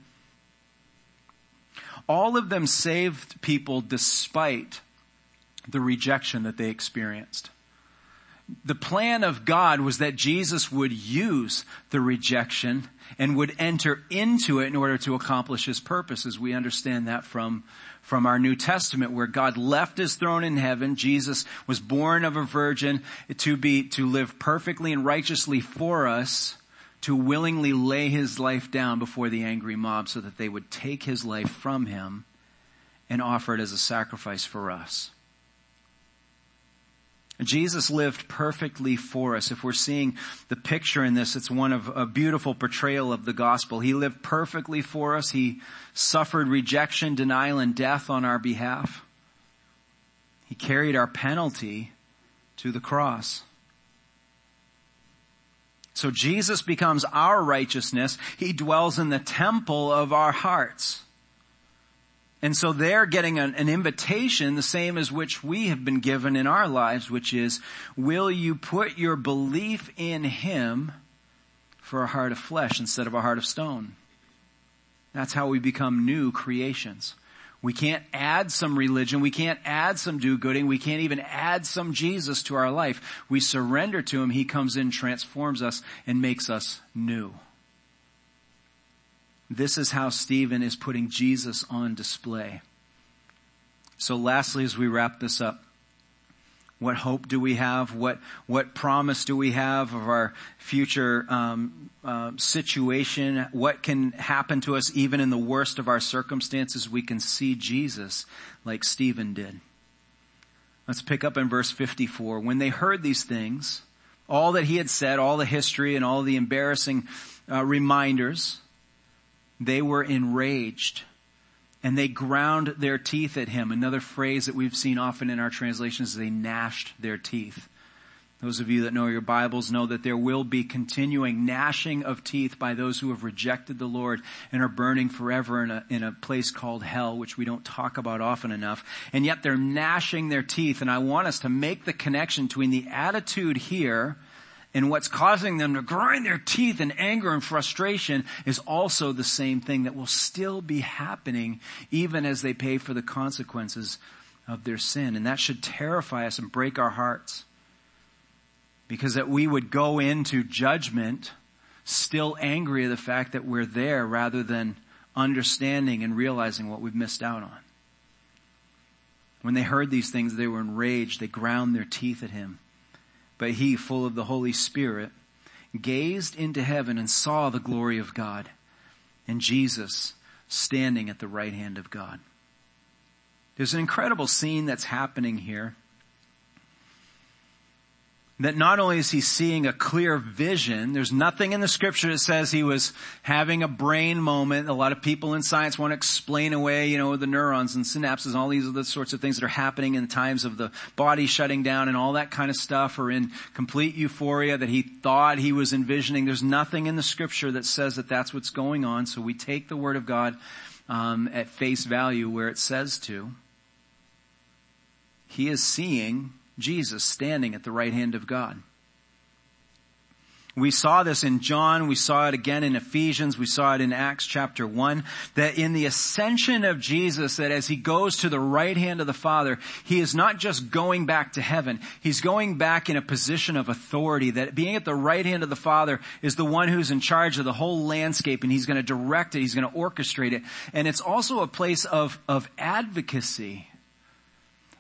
all of them saved people despite the rejection that they experienced. The plan of God was that Jesus would use the rejection and would enter into it in order to accomplish his purposes. We understand that from, from our New Testament where God left his throne in heaven. Jesus was born of a virgin to be, to live perfectly and righteously for us, to willingly lay his life down before the angry mob so that they would take his life from him and offer it as a sacrifice for us. Jesus lived perfectly for us. If we're seeing the picture in this, it's one of a beautiful portrayal of the gospel. He lived perfectly for us. He suffered rejection, denial, and death on our behalf. He carried our penalty to the cross. So Jesus becomes our righteousness. He dwells in the temple of our hearts. And so they're getting an, an, invitation, the same as which we have been given in our lives, which is, will you put your belief in Him for a heart of flesh instead of a heart of stone? That's how we become new creations. We can't add some religion. We can't add some do-gooding. We can't even add some Jesus to our life. We surrender to Him. He comes in, transforms us, and makes us new. This is how Stephen is putting Jesus on display. So lastly, as we wrap this up, what hope do we have? What what promise do we have of our future um, uh, situation? What can happen to us even in the worst of our circumstances? We can see Jesus like Stephen did. Let's pick up in verse 54. When they heard these things, all that he had said, all the history and all the embarrassing uh, reminders, they were enraged and they ground their teeth at him. Another phrase that we've seen often in our translations is they gnashed their teeth. Those of you that know your Bibles know that there will be continuing gnashing of teeth by those who have rejected the Lord and are burning forever in a, in a place called hell, which we don't talk about often enough. And yet they're gnashing their teeth. And I want us to make the connection between the attitude here and what's causing them to grind their teeth in anger and frustration is also the same thing that will still be happening even as they pay for the consequences of their sin. And that should terrify us and break our hearts. Because that we would go into judgment still angry at the fact that we're there rather than understanding and realizing what we've missed out on. When they heard these things, they were enraged. They ground their teeth at him. But he, full of the Holy Spirit, gazed into heaven and saw the glory of God and Jesus standing at the right hand of God. There's an incredible scene that's happening here that not only is he seeing a clear vision, there's nothing in the scripture that says he was having a brain moment. A lot of people in science want to explain away, you know, the neurons and synapses, all these other sorts of things that are happening in times of the body shutting down and all that kind of stuff or in complete euphoria that he thought he was envisioning. There's nothing in the scripture that says that that's what's going on. So we take the word of God um, at face value where it says to. He is seeing Jesus standing at the right hand of God. We saw this in John, we saw it again in Ephesians, we saw it in Acts chapter 1, that in the ascension of Jesus, that as he goes to the right hand of the Father, he is not just going back to heaven, he's going back in a position of authority, that being at the right hand of the Father is the one who's in charge of the whole landscape and he's going to direct it, he's going to orchestrate it. And it's also a place of, of advocacy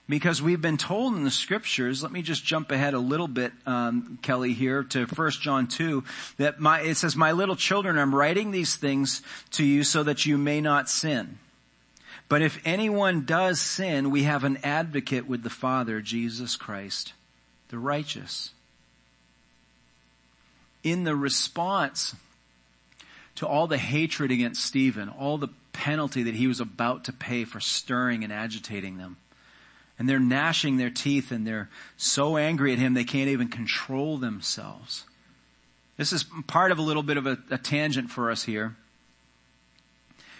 Because we've been told in the scriptures, let me just jump ahead a little bit, um, Kelly here to 1 John 2, that my, it says, my little children, I'm writing these things to you so that you may not sin. But if anyone does sin, we have an advocate with the Father, Jesus Christ, the righteous. In the response to all the hatred against Stephen, all the penalty that he was about to pay for stirring and agitating them, and they're gnashing their teeth and they're so angry at him they can't even control themselves. This is part of a little bit of a, a tangent for us here.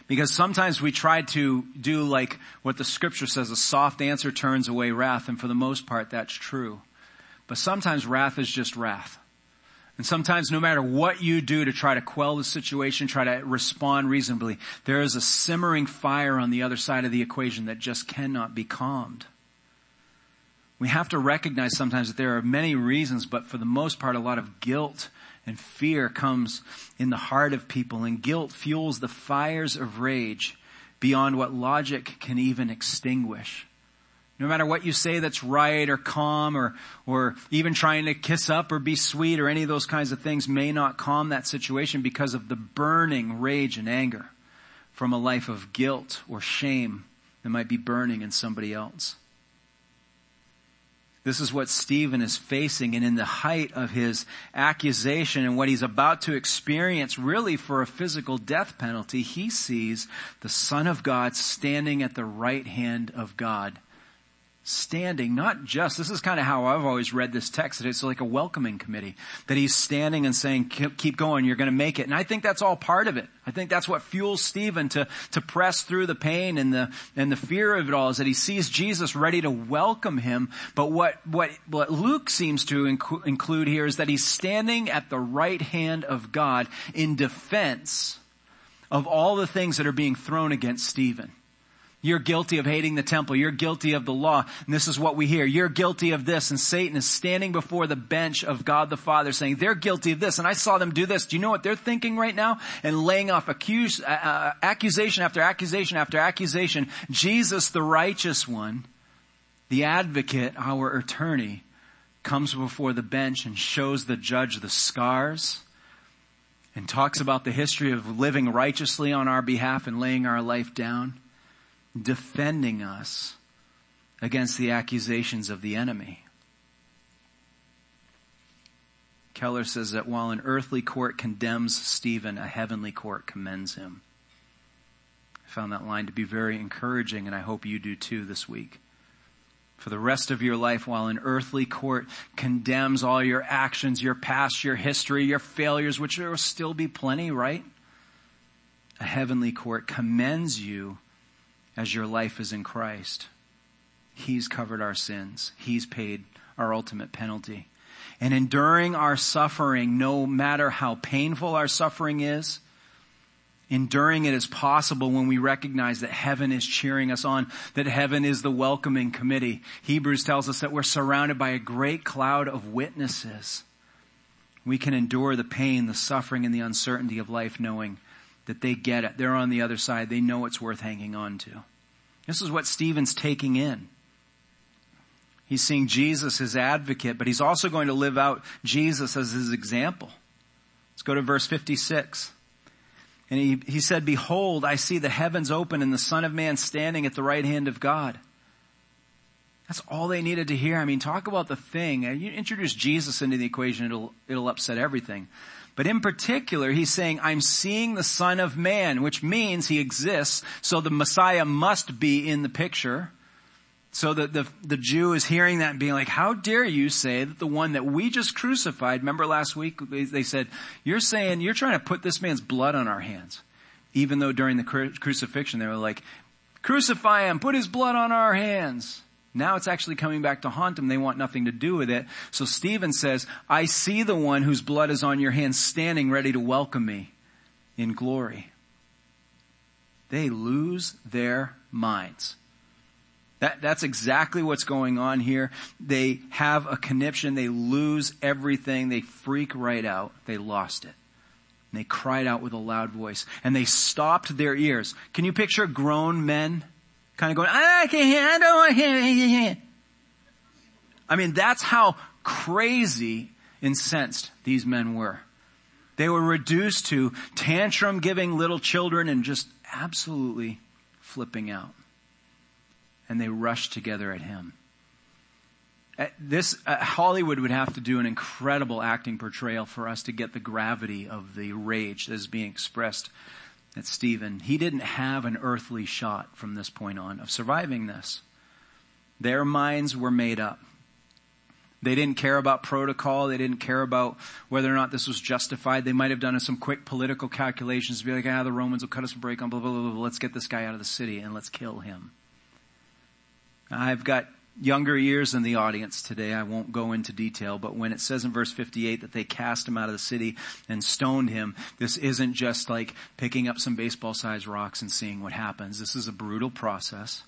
Because sometimes we try to do like what the scripture says, a soft answer turns away wrath, and for the most part that's true. But sometimes wrath is just wrath. And sometimes no matter what you do to try to quell the situation, try to respond reasonably, there is a simmering fire on the other side of the equation that just cannot be calmed we have to recognize sometimes that there are many reasons, but for the most part, a lot of guilt and fear comes in the heart of people, and guilt fuels the fires of rage beyond what logic can even extinguish. No matter what you say that's right or calm or, or even trying to kiss up or be sweet or any of those kinds of things may not calm that situation because of the burning rage and anger from a life of guilt or shame that might be burning in somebody else. This is what Stephen is facing and in the height of his accusation and what he's about to experience really for a physical death penalty, he sees the Son of God standing at the right hand of God standing, not just, this is kind of how I've always read this text, that it's like a welcoming committee, that he's standing and saying, keep going, you're going to make it. And I think that's all part of it. I think that's what fuels Stephen to, to press through the pain and the, and the fear of it all is that he sees Jesus ready to welcome him. But what, what, what Luke seems to inc- include here is that he's standing at the right hand of God in defense of all the things that are being thrown against Stephen. You're guilty of hating the temple. You're guilty of the law. And this is what we hear. You're guilty of this. And Satan is standing before the bench of God the Father saying, they're guilty of this. And I saw them do this. Do you know what they're thinking right now? And laying off accuse, uh, uh, accusation after accusation after accusation. Jesus, the righteous one, the advocate, our attorney, comes before the bench and shows the judge the scars and talks about the history of living righteously on our behalf and laying our life down defending us against the accusations of the enemy. Keller says that while an earthly court condemns Stephen, a heavenly court commends him. I found that line to be very encouraging and I hope you do too this week. For the rest of your life, while an earthly court condemns all your actions, your past, your history, your failures, which there will still be plenty, right? A heavenly court commends you as your life is in Christ. He's covered our sins. He's paid our ultimate penalty. And enduring our suffering, no matter how painful our suffering is, enduring it is possible when we recognize that heaven is cheering us on, that heaven is the welcoming committee. Hebrews tells us that we're surrounded by a great cloud of witnesses. We can endure the pain, the suffering, and the uncertainty of life knowing that they get it. They're on the other side. They know it's worth hanging on to. This is what Stephen's taking in. He's seeing Jesus as advocate, but he's also going to live out Jesus as his example. Let's go to verse 56. And he, he said, behold, I see the heavens open and the son of man standing at the right hand of God. That's all they needed to hear. I mean, talk about the thing. You introduce Jesus into the equation, it'll, it'll upset everything. But in particular, he's saying, I'm seeing the Son of Man, which means he exists, so the Messiah must be in the picture. So that the, the Jew is hearing that and being like, how dare you say that the one that we just crucified, remember last week they said, you're saying, you're trying to put this man's blood on our hands. Even though during the crucifixion they were like, crucify him, put his blood on our hands. Now it's actually coming back to haunt them. They want nothing to do with it. So Stephen says, I see the one whose blood is on your hands standing ready to welcome me in glory. They lose their minds. That, that's exactly what's going on here. They have a conniption. They lose everything. They freak right out. They lost it. And they cried out with a loud voice and they stopped their ears. Can you picture grown men kind of going, I can't hear, I don't want to hear. I mean, that's how crazy incensed these men were. They were reduced to tantrum giving little children and just absolutely flipping out. And they rushed together at him. Uh, this uh, Hollywood would have to do an incredible acting portrayal for us to get the gravity of the rage that is being expressed at Stephen. He didn't have an earthly shot from this point on of surviving this. Their minds were made up. They didn't care about protocol. They didn't care about whether or not this was justified. They might have done some quick political calculations to be like, ah, the Romans will cut us a break on blah, blah, blah, blah. Let's get this guy out of the city and let's kill him. I've got younger years in the audience today. I won't go into detail, but when it says in verse 58 that they cast him out of the city and stoned him, this isn't just like picking up some baseball sized rocks and seeing what happens. This is a brutal process.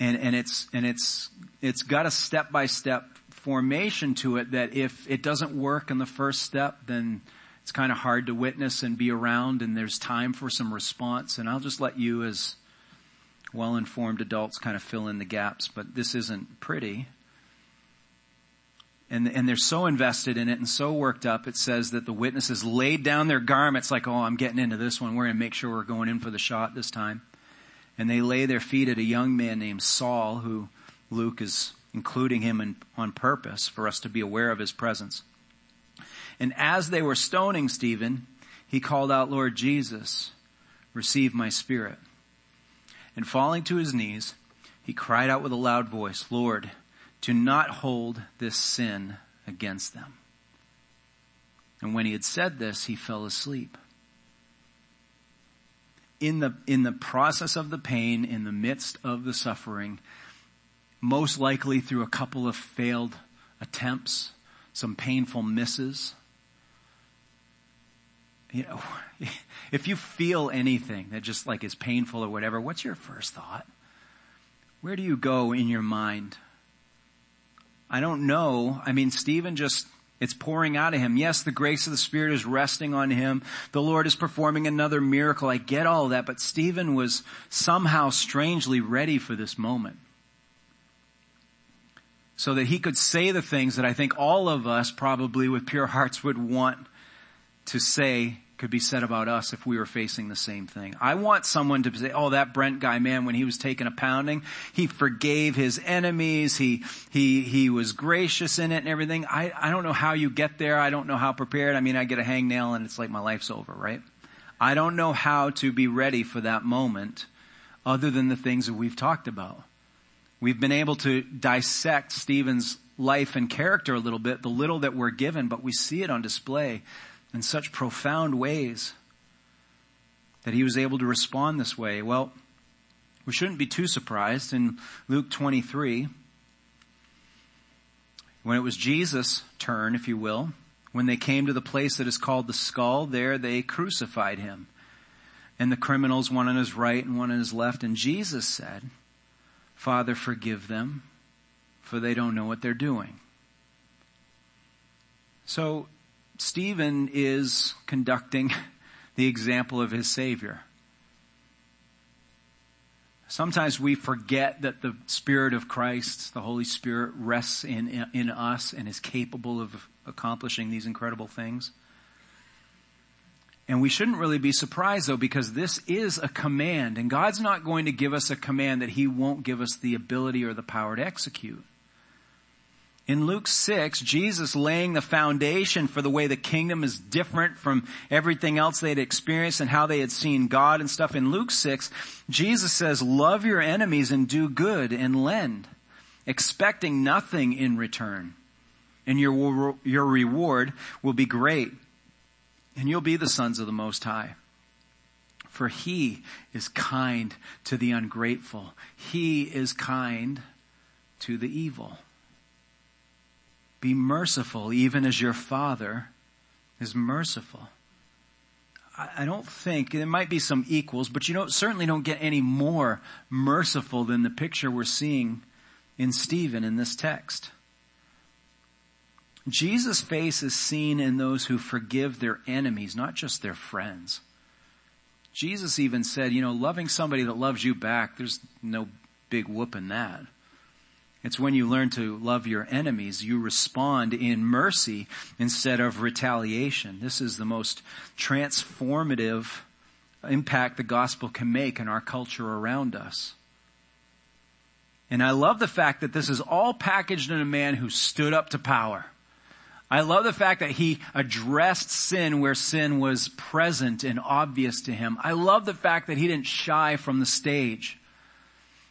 And, and it's, and it's, it's got a step by step formation to it that if it doesn't work in the first step, then it's kind of hard to witness and be around and there's time for some response. And I'll just let you as well-informed adults kind of fill in the gaps, but this isn't pretty. And, and they're so invested in it and so worked up, it says that the witnesses laid down their garments like, oh, I'm getting into this one. We're going to make sure we're going in for the shot this time. And they lay their feet at a young man named Saul, who Luke is including him in, on purpose for us to be aware of his presence. And as they were stoning Stephen, he called out, Lord Jesus, receive my spirit. And falling to his knees, he cried out with a loud voice, Lord, do not hold this sin against them. And when he had said this, he fell asleep. In the, in the process of the pain, in the midst of the suffering, most likely through a couple of failed attempts, some painful misses, you know, (laughs) if you feel anything that just like is painful or whatever, what's your first thought? Where do you go in your mind? I don't know. I mean, Stephen just, it's pouring out of him. Yes, the grace of the Spirit is resting on him. The Lord is performing another miracle. I get all that, but Stephen was somehow strangely ready for this moment. So that he could say the things that I think all of us probably with pure hearts would want to say could be said about us if we were facing the same thing. I want someone to say, oh, that Brent guy, man, when he was taking a pounding, he forgave his enemies. He, he, he was gracious in it and everything. I, I don't know how you get there. I don't know how prepared. I mean, I get a hangnail and it's like my life's over, right? I don't know how to be ready for that moment other than the things that we've talked about. We've been able to dissect Stephen's life and character a little bit, the little that we're given, but we see it on display in such profound ways that he was able to respond this way. Well, we shouldn't be too surprised in Luke 23 when it was Jesus' turn, if you will, when they came to the place that is called the skull, there they crucified him. And the criminals, one on his right and one on his left. And Jesus said, Father, forgive them, for they don't know what they're doing. So Stephen is conducting (laughs) the example of his Savior. Sometimes we forget that the Spirit of Christ, the Holy Spirit, rests in, in us and is capable of accomplishing these incredible things. And we shouldn't really be surprised though because this is a command and God's not going to give us a command that He won't give us the ability or the power to execute. In Luke 6, Jesus laying the foundation for the way the kingdom is different from everything else they had experienced and how they had seen God and stuff. In Luke 6, Jesus says, love your enemies and do good and lend, expecting nothing in return. And your, your reward will be great. And you'll be the sons of the Most High. For He is kind to the ungrateful. He is kind to the evil. Be merciful even as your Father is merciful. I don't think, there might be some equals, but you don't, certainly don't get any more merciful than the picture we're seeing in Stephen in this text. Jesus' face is seen in those who forgive their enemies, not just their friends. Jesus even said, you know, loving somebody that loves you back, there's no big whoop in that. It's when you learn to love your enemies, you respond in mercy instead of retaliation. This is the most transformative impact the gospel can make in our culture around us. And I love the fact that this is all packaged in a man who stood up to power. I love the fact that he addressed sin where sin was present and obvious to him. I love the fact that he didn't shy from the stage.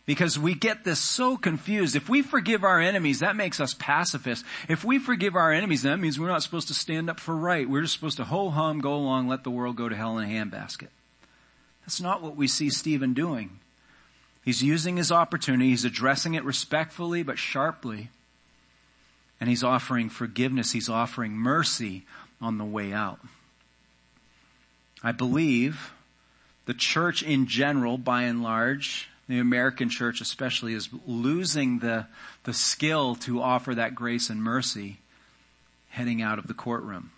Because we get this so confused. If we forgive our enemies, that makes us pacifists. If we forgive our enemies, that means we're not supposed to stand up for right. We're just supposed to ho hum, go along, let the world go to hell in a handbasket. That's not what we see Stephen doing. He's using his opportunity. He's addressing it respectfully but sharply. And he's offering forgiveness. He's offering mercy on the way out. I believe the church in general, by and large, the American church especially, is losing the, the skill to offer that grace and mercy heading out of the courtroom.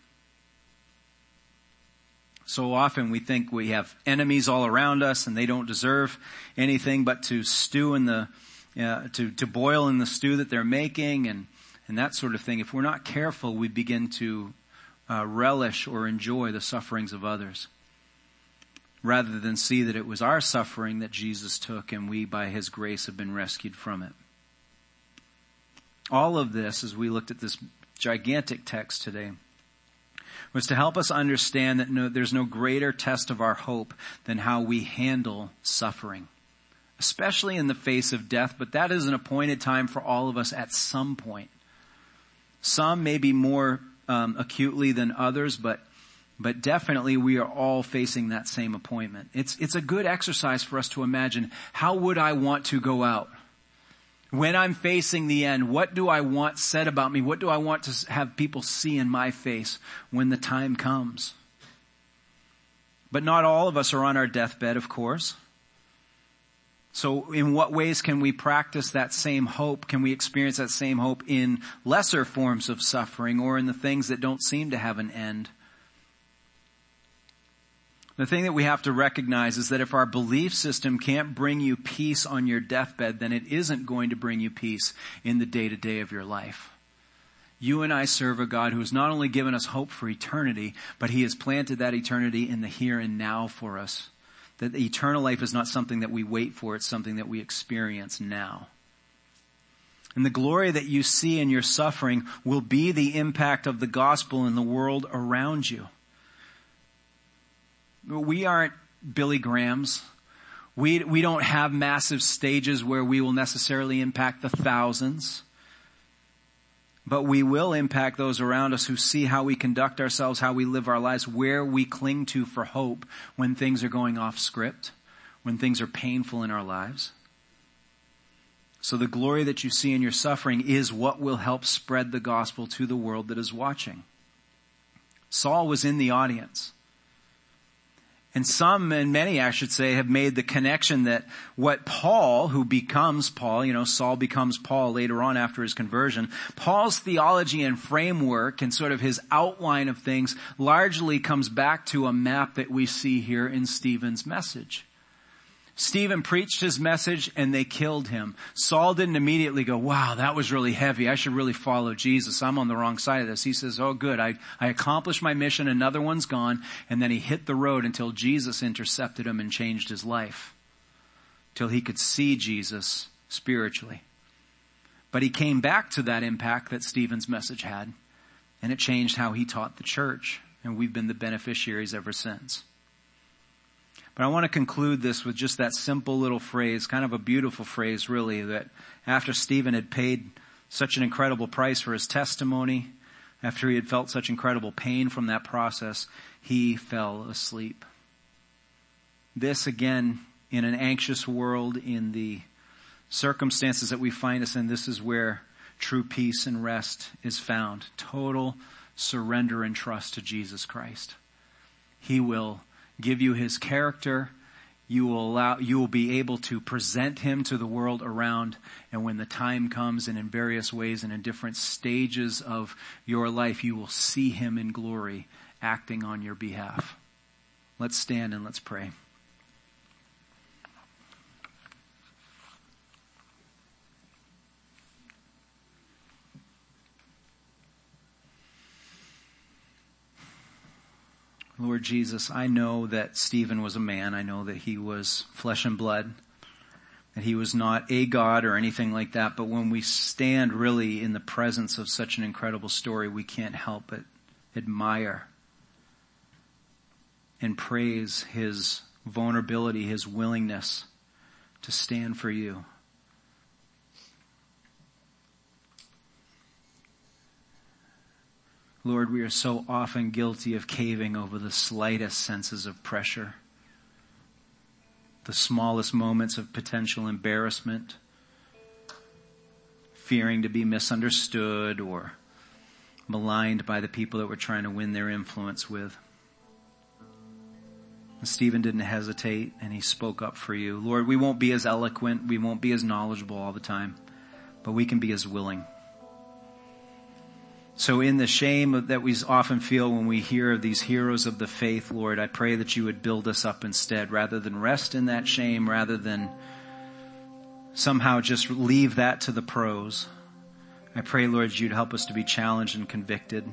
So often we think we have enemies all around us and they don't deserve anything but to stew in the, uh, to, to boil in the stew that they're making and, and that sort of thing. If we're not careful, we begin to uh, relish or enjoy the sufferings of others rather than see that it was our suffering that Jesus took and we by His grace have been rescued from it. All of this, as we looked at this gigantic text today, was to help us understand that no, there's no greater test of our hope than how we handle suffering. Especially in the face of death, but that is an appointed time for all of us at some point. Some may be more um, acutely than others, but but definitely we are all facing that same appointment. It's, it's a good exercise for us to imagine, how would I want to go out? When I'm facing the end, what do I want said about me? What do I want to have people see in my face when the time comes? But not all of us are on our deathbed, of course. So in what ways can we practice that same hope? Can we experience that same hope in lesser forms of suffering or in the things that don't seem to have an end? The thing that we have to recognize is that if our belief system can't bring you peace on your deathbed, then it isn't going to bring you peace in the day to day of your life. You and I serve a God who has not only given us hope for eternity, but He has planted that eternity in the here and now for us. That eternal life is not something that we wait for, it's something that we experience now. And the glory that you see in your suffering will be the impact of the gospel in the world around you. We aren't Billy Grahams. We, we don't have massive stages where we will necessarily impact the thousands. But we will impact those around us who see how we conduct ourselves, how we live our lives, where we cling to for hope when things are going off script, when things are painful in our lives. So the glory that you see in your suffering is what will help spread the gospel to the world that is watching. Saul was in the audience. And some, and many I should say, have made the connection that what Paul, who becomes Paul, you know, Saul becomes Paul later on after his conversion, Paul's theology and framework and sort of his outline of things largely comes back to a map that we see here in Stephen's message. Stephen preached his message and they killed him. Saul didn't immediately go, wow, that was really heavy. I should really follow Jesus. I'm on the wrong side of this. He says, oh good, I, I accomplished my mission, another one's gone, and then he hit the road until Jesus intercepted him and changed his life. Till he could see Jesus spiritually. But he came back to that impact that Stephen's message had, and it changed how he taught the church, and we've been the beneficiaries ever since. But I want to conclude this with just that simple little phrase, kind of a beautiful phrase really, that after Stephen had paid such an incredible price for his testimony, after he had felt such incredible pain from that process, he fell asleep. This again, in an anxious world, in the circumstances that we find us in, this is where true peace and rest is found. Total surrender and trust to Jesus Christ. He will give you his character. You will allow, you will be able to present him to the world around. And when the time comes and in various ways and in different stages of your life, you will see him in glory acting on your behalf. Let's stand and let's pray. Lord Jesus, I know that Stephen was a man. I know that he was flesh and blood, that he was not a God or anything like that. But when we stand really in the presence of such an incredible story, we can't help but admire and praise his vulnerability, his willingness to stand for you. Lord, we are so often guilty of caving over the slightest senses of pressure, the smallest moments of potential embarrassment, fearing to be misunderstood or maligned by the people that we're trying to win their influence with. And Stephen didn't hesitate and he spoke up for you. Lord, we won't be as eloquent, we won't be as knowledgeable all the time, but we can be as willing. So in the shame that we often feel when we hear of these heroes of the faith, Lord, I pray that you would build us up instead rather than rest in that shame, rather than somehow just leave that to the pros. I pray, Lord, you'd help us to be challenged and convicted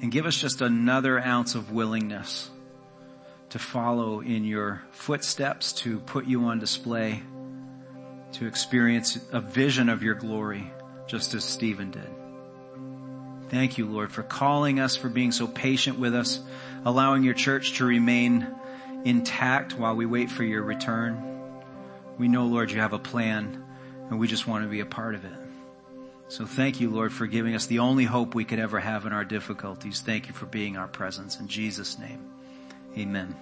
and give us just another ounce of willingness to follow in your footsteps, to put you on display, to experience a vision of your glory, just as Stephen did. Thank you, Lord, for calling us, for being so patient with us, allowing your church to remain intact while we wait for your return. We know, Lord, you have a plan and we just want to be a part of it. So thank you, Lord, for giving us the only hope we could ever have in our difficulties. Thank you for being our presence. In Jesus' name, amen.